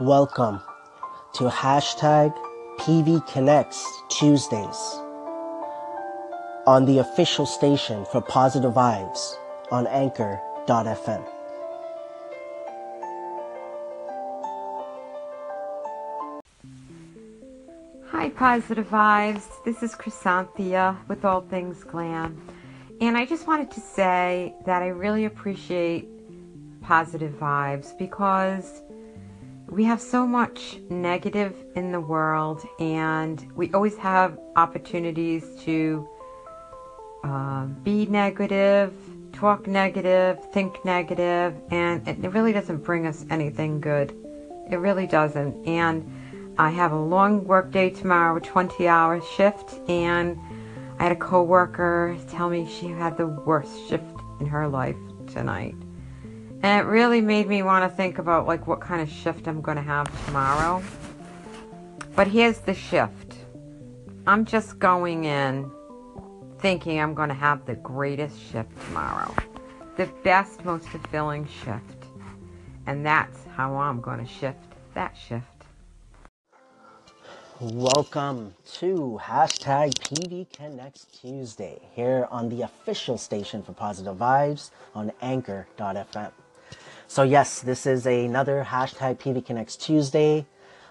Welcome to hashtag PV Connects Tuesdays on the official station for Positive Vibes on Anchor.fm. Hi, Positive Vibes. This is Chrysanthia with All Things Glam. And I just wanted to say that I really appreciate Positive Vibes because we have so much negative in the world, and we always have opportunities to uh, be negative, talk negative, think negative, and it really doesn't bring us anything good. It really doesn't. And I have a long work day tomorrow, a 20 hour shift, and I had a coworker tell me she had the worst shift in her life tonight. And it really made me want to think about like what kind of shift I'm going to have tomorrow. But here's the shift. I'm just going in thinking I'm going to have the greatest shift tomorrow. The best, most fulfilling shift. And that's how I'm going to shift that shift. Welcome to hashtag PV Connects Tuesday here on the official station for Positive Vibes on Anchor.fm. So yes, this is another hashtag PV Connects Tuesday.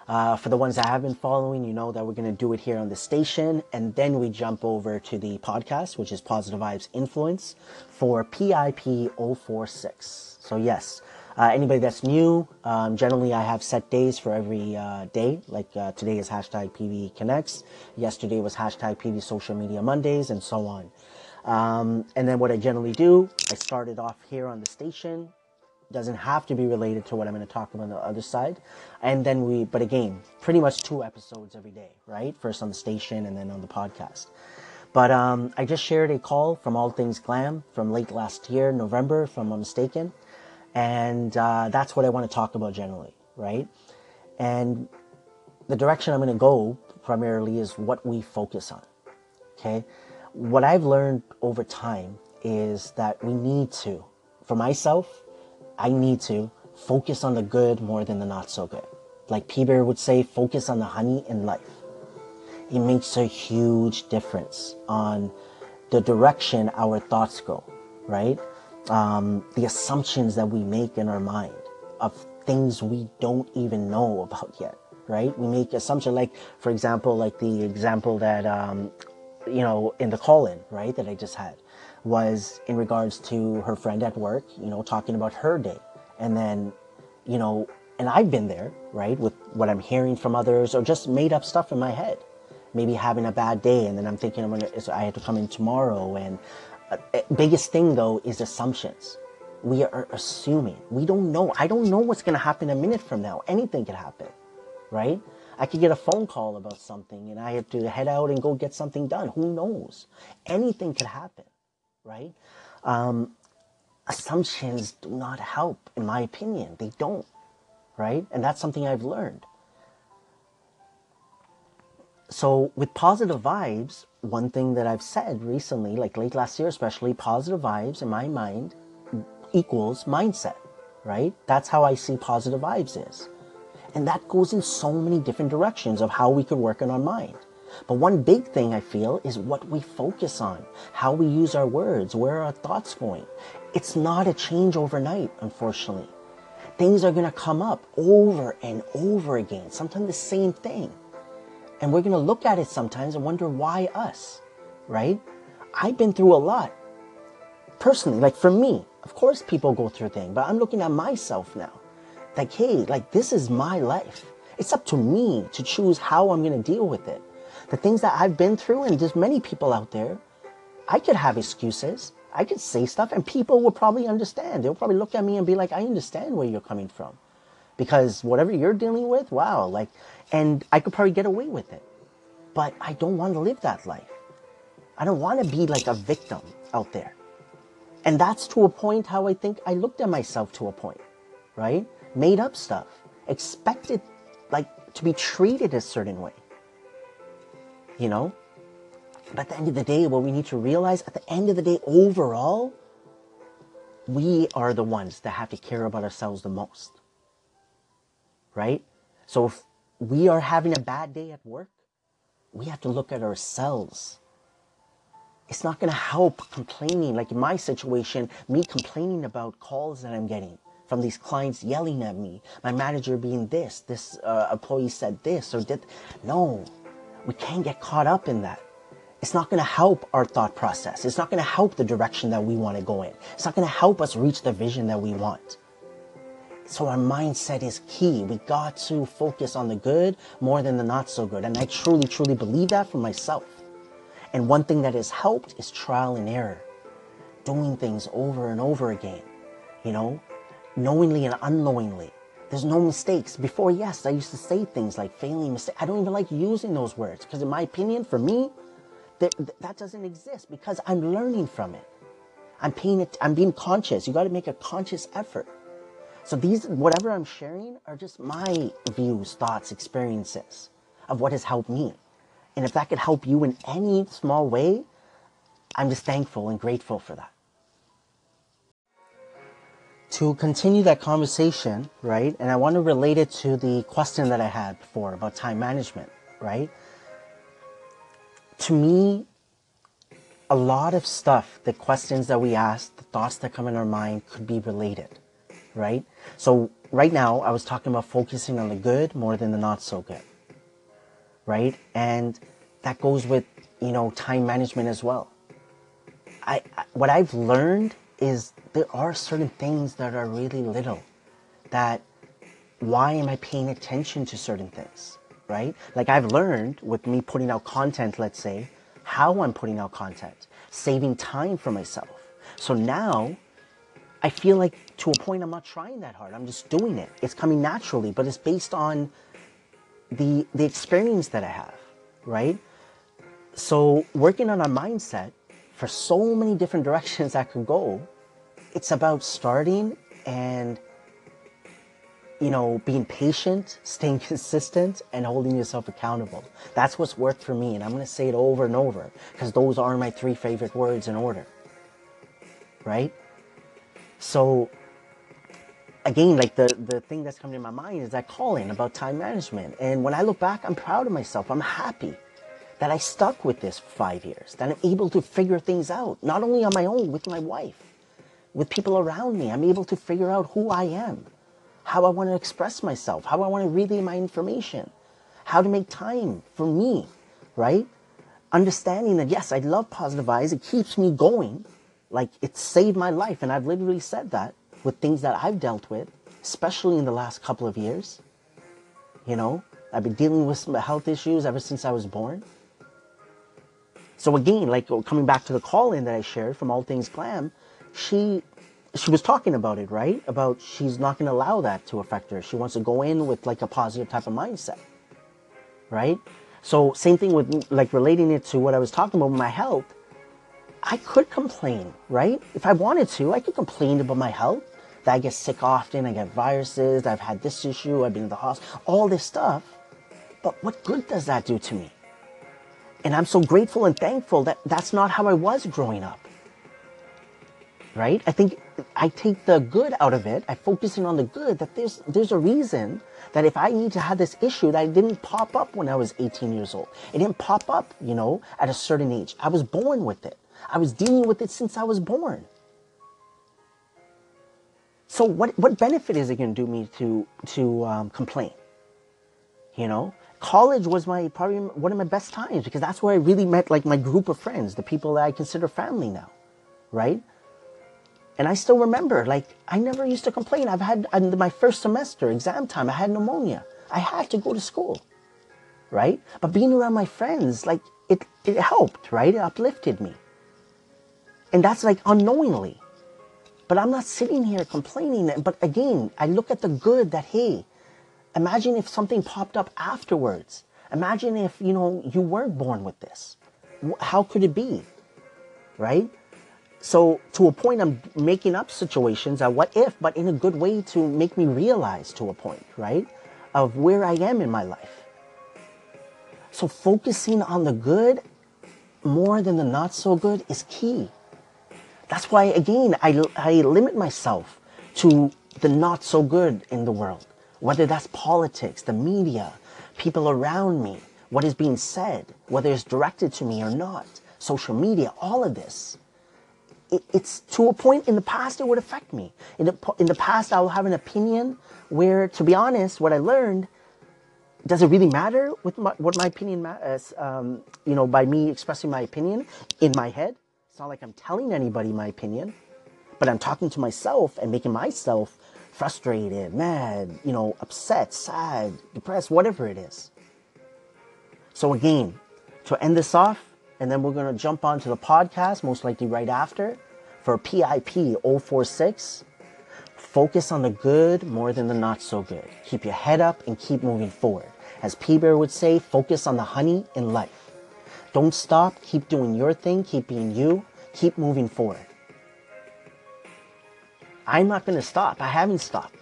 Uh, for the ones that have been following, you know that we're going to do it here on the station, and then we jump over to the podcast, which is Positive Vibes Influence for PIP 046. So yes, uh, anybody that's new, um, generally I have set days for every uh, day. Like uh, today is hashtag PV Connects. Yesterday was hashtag PV Social Media Mondays, and so on. Um, and then what I generally do, I started off here on the station doesn't have to be related to what I'm going to talk about on the other side. And then we, but again, pretty much two episodes every day, right? First on the station and then on the podcast. But um, I just shared a call from All Things Glam from late last year, November, if I'm not mistaken. And uh, that's what I want to talk about generally, right? And the direction I'm going to go primarily is what we focus on, okay? What I've learned over time is that we need to, for myself, I need to focus on the good more than the not so good. Like P Bear would say, focus on the honey in life. It makes a huge difference on the direction our thoughts go, right? Um, the assumptions that we make in our mind of things we don't even know about yet, right? We make assumptions like, for example, like the example that, um, you know, in the call-in, right, that I just had was in regards to her friend at work, you know, talking about her day. And then, you know, and I've been there, right, with what I'm hearing from others or just made up stuff in my head. Maybe having a bad day and then I'm thinking I'm gonna, I have to come in tomorrow. And uh, biggest thing though is assumptions. We are assuming. We don't know. I don't know what's gonna happen a minute from now. Anything could happen, right? I could get a phone call about something and I have to head out and go get something done. Who knows? Anything could happen right? Um, assumptions do not help, in my opinion. They don't, right? And that's something I've learned. So, with positive vibes, one thing that I've said recently, like late last year especially, positive vibes in my mind equals mindset, right? That's how I see positive vibes is. And that goes in so many different directions of how we could work on our mind. But one big thing I feel is what we focus on, how we use our words, where our thoughts going. It's not a change overnight, unfortunately. Things are going to come up over and over again, sometimes the same thing. And we're going to look at it sometimes and wonder why us, right? I've been through a lot. Personally, like for me, of course people go through things, but I'm looking at myself now. Like, hey, like this is my life. It's up to me to choose how I'm going to deal with it the things that I've been through, and there's many people out there, I could have excuses. I could say stuff, and people will probably understand. They'll probably look at me and be like, I understand where you're coming from. Because whatever you're dealing with, wow, like, and I could probably get away with it. But I don't want to live that life. I don't want to be like a victim out there. And that's to a point how I think I looked at myself to a point, right? Made up stuff, expected like to be treated a certain way you know? But at the end of the day, what we need to realize at the end of the day, overall, we are the ones that have to care about ourselves the most. Right? So if we are having a bad day at work, we have to look at ourselves. It's not going to help complaining. Like in my situation, me complaining about calls that I'm getting from these clients yelling at me, my manager being this, this uh, employee said this or did. No, we can't get caught up in that. It's not going to help our thought process. It's not going to help the direction that we want to go in. It's not going to help us reach the vision that we want. So our mindset is key. We got to focus on the good more than the not so good. And I truly, truly believe that for myself. And one thing that has helped is trial and error. Doing things over and over again, you know, knowingly and unknowingly. There's no mistakes. Before, yes, I used to say things like failing mistake. I don't even like using those words because in my opinion, for me, that, that doesn't exist because I'm learning from it. I'm paying it, I'm being conscious. You got to make a conscious effort. So these, whatever I'm sharing are just my views, thoughts, experiences of what has helped me. And if that could help you in any small way, I'm just thankful and grateful for that. To continue that conversation, right, and I want to relate it to the question that I had before about time management, right? To me, a lot of stuff, the questions that we ask, the thoughts that come in our mind could be related, right? So, right now, I was talking about focusing on the good more than the not so good right? And that goes with, you know, time management as well. I, what I've learned is there are certain things that are really little that why am I paying attention to certain things, right? Like I've learned with me putting out content, let's say, how I'm putting out content, saving time for myself. So now I feel like to a point I'm not trying that hard. I'm just doing it. It's coming naturally, but it's based on the the experience that I have, right? So working on our mindset for so many different directions that could go, it's about starting and you know, being patient, staying consistent, and holding yourself accountable. That's what's worked for me, and I'm going to say it over and over because those are my three favorite words in order. Right? So again, like the, the thing that's coming to my mind is that calling about time management. And when I look back, I'm proud of myself. I'm happy that I stuck with this five years, that I'm able to figure things out, not only on my own, with my wife, with people around me. I'm able to figure out who I am, how I want to express myself, how I want to relay my information, how to make time for me, right? Understanding that, yes, I love positive Vibes. It keeps me going. Like it saved my life. And I've literally said that with things that I've dealt with, especially in the last couple of years. You know, I've been dealing with some health issues ever since I was born. So again, like oh, coming back to the call in that I shared from All Things Glam, she she was talking about it, right? About she's not going to allow that to affect her. She wants to go in with like a positive type of mindset, right? So same thing with like relating it to what I was talking about my health. I could complain, right? If I wanted to, I could complain about my health that I get sick often, I get viruses, I've had this issue, I've been in the hospital, all this stuff. But what good does that do to me? And I'm so grateful and thankful that that's not how I was growing up. Right? I think I take the good out of it. I focus in on the good that there's there's a reason that if I need to have this issue that didn't pop up when I was 18 years old. It didn't pop up, you know, at a certain age. I was born with it. I was dealing with it since I was born. So what, what benefit is it going to do me to, to um, complain? You know, college was my probably one of my best times because that's where I really met like my group of friends, the people that I consider family now, right? And I still remember, like, I never used to complain. I've had in my first semester, exam time, I had pneumonia. I had to go to school, right? But being around my friends, like, it, it helped, right? It uplifted me. And that's like unknowingly. But I'm not sitting here complaining. But again, I look at the good that, hey, imagine if something popped up afterwards. Imagine if, you know, you weren't born with this. How could it be? Right? So to a point, I'm making up situations of what if, but in a good way to make me realize to a point, right? Of where I am in my life. So focusing on the good more than the not so good is key. That's why, again, I, I limit myself to the not so good in the world whether that's politics, the media, people around me, what is being said, whether it's directed to me or not, social media, all of this. It, it's to a point in the past it would affect me. In the, in the past, I will have an opinion where, to be honest, what I learned does it really matter with my, what my opinion matters? Um, you know, by me expressing my opinion in my head, it's not like I'm telling anybody my opinion, but I'm talking to myself and making myself frustrated, mad, you know, upset, sad, depressed, whatever it is. So again, to end this off, and then we're gonna jump onto the podcast, most likely right after, for PIP 046 Focus on the good more than the not so good. Keep your head up and keep moving forward. As P Bear would say, focus on the honey in life. Don't stop. Keep doing your thing. Keep being you. Keep moving forward. I'm not going to stop. I haven't stopped.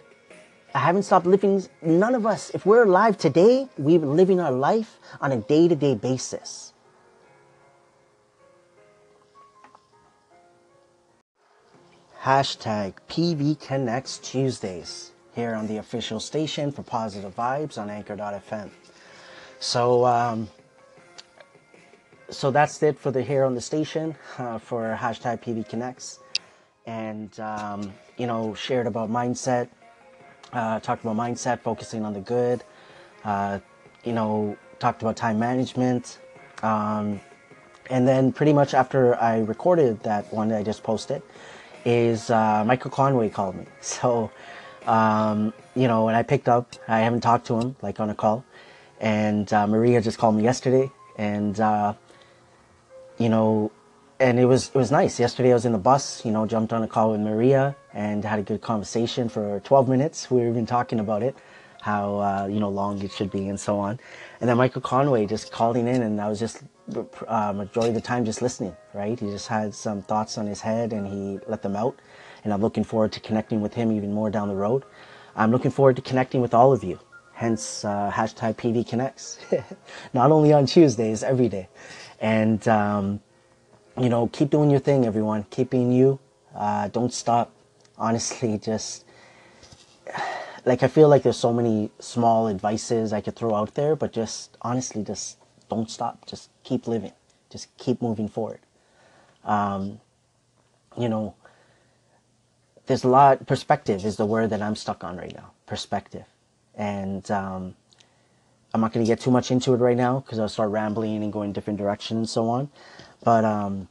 I haven't stopped living. None of us, if we're alive today, we're living our life on a day to day basis. Hashtag PV Connects Tuesdays here on the official station for Positive Vibes on Anchor.fm. So, um, so that's it for the here on the station uh, for hashtag PV Connects, and um, you know shared about mindset, uh, talked about mindset, focusing on the good, uh, you know talked about time management, um, and then pretty much after I recorded that one that I just posted is uh, Michael Conway called me. So, um, you know, when I picked up, I haven't talked to him like on a call, and uh, Maria just called me yesterday, and uh, you know, and it was it was nice. Yesterday I was in the bus, you know, jumped on a call with Maria and had a good conversation for 12 minutes. We were even talking about it, how uh, you know long it should be and so on. And then Michael Conway just calling in, and I was just uh, majority of the time just listening, right? He just had some thoughts on his head and he let them out. And I'm looking forward to connecting with him even more down the road. I'm looking forward to connecting with all of you. Hence, uh, hashtag PV Connects. Not only on Tuesdays, every day. And, um, you know, keep doing your thing, everyone. Keep being you. Uh, don't stop. Honestly, just like I feel like there's so many small advices I could throw out there, but just honestly, just don't stop. Just keep living. Just keep moving forward. Um, you know, there's a lot. Perspective is the word that I'm stuck on right now. Perspective, and um, I'm not going to get too much into it right now because I'll start rambling and going different directions and so on. But um,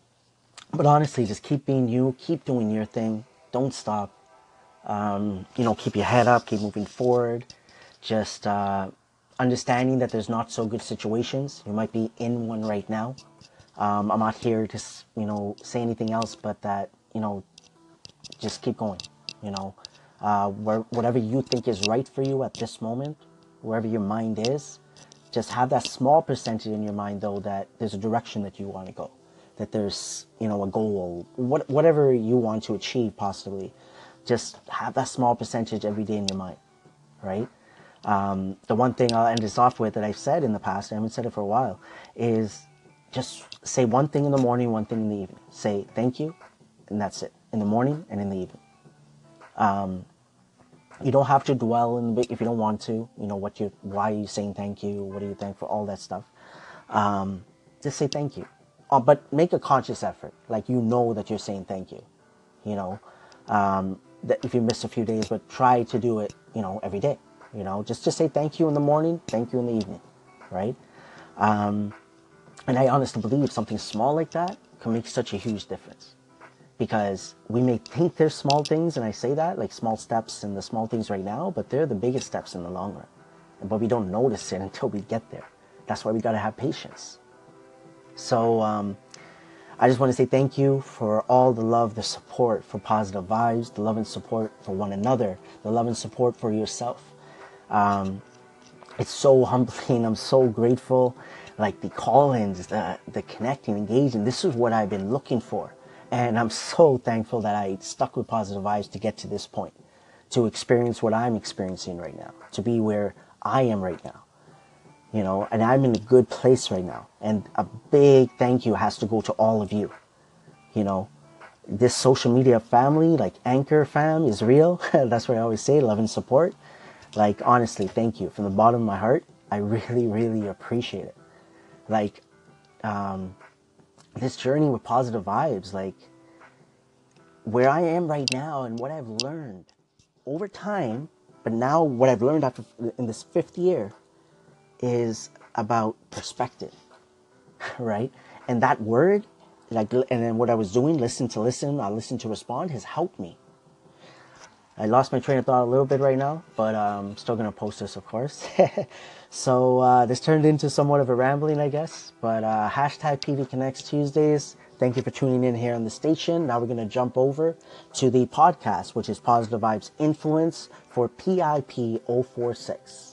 but honestly, just keep being you. Keep doing your thing. Don't stop. Um, you know, keep your head up. Keep moving forward. Just uh, understanding that there's not so good situations. You might be in one right now. Um, I'm not here to, you know, say anything else but that, you know, just keep going. You know, uh, where, whatever you think is right for you at this moment, wherever your mind is, just have that small percentage in your mind though that there's a direction that you want to go, that there's, you know, a goal, what, whatever you want to achieve possibly. Just have that small percentage every day in your mind, right? Um, the one thing I'll end this off with that I've said in the past, I haven't said it for a while, is just say one thing in the morning, one thing in the evening. Say thank you, and that's it. In the morning and in the evening. Um, you don't have to dwell in if you don't want to. You know what you, why are you saying thank you? What are you thankful? All that stuff. Um, just say thank you, uh, but make a conscious effort. Like you know that you're saying thank you. You know, um, that if you miss a few days, but try to do it. You know, every day. You know, just to say thank you in the morning, thank you in the evening, right? Um, and I honestly believe something small like that can make such a huge difference. Because we may think they're small things, and I say that, like small steps and the small things right now, but they're the biggest steps in the long run. But we don't notice it until we get there. That's why we got to have patience. So, um, I just want to say thank you for all the love, the support for positive vibes, the love and support for one another, the love and support for yourself. Um, it's so humbling. I'm so grateful. Like the call-ins, the the connecting, engaging. This is what I've been looking for, and I'm so thankful that I stuck with positive vibes to get to this point, to experience what I'm experiencing right now, to be where I am right now. You know, and I'm in a good place right now. And a big thank you has to go to all of you. You know, this social media family, like Anchor fam, is real. That's what I always say, love and support Like, honestly, thank you from the bottom of my heart. I really, really appreciate it. Like, um, this journey with positive vibes, like, where I am right now and what I've learned over time, but now what I've learned after in this fifth year is about perspective, right? And that word, like, and then what I was doing, listen to listen, I listen to respond, has helped me. I lost my train of thought a little bit right now, but I'm um, still gonna post this, of course. so uh, this turned into somewhat of a rambling, I guess. But uh, hashtag PV Connects Tuesdays. Thank you for tuning in here on the station. Now we're gonna jump over to the podcast, which is Positive Vibes Influence for PIP 046.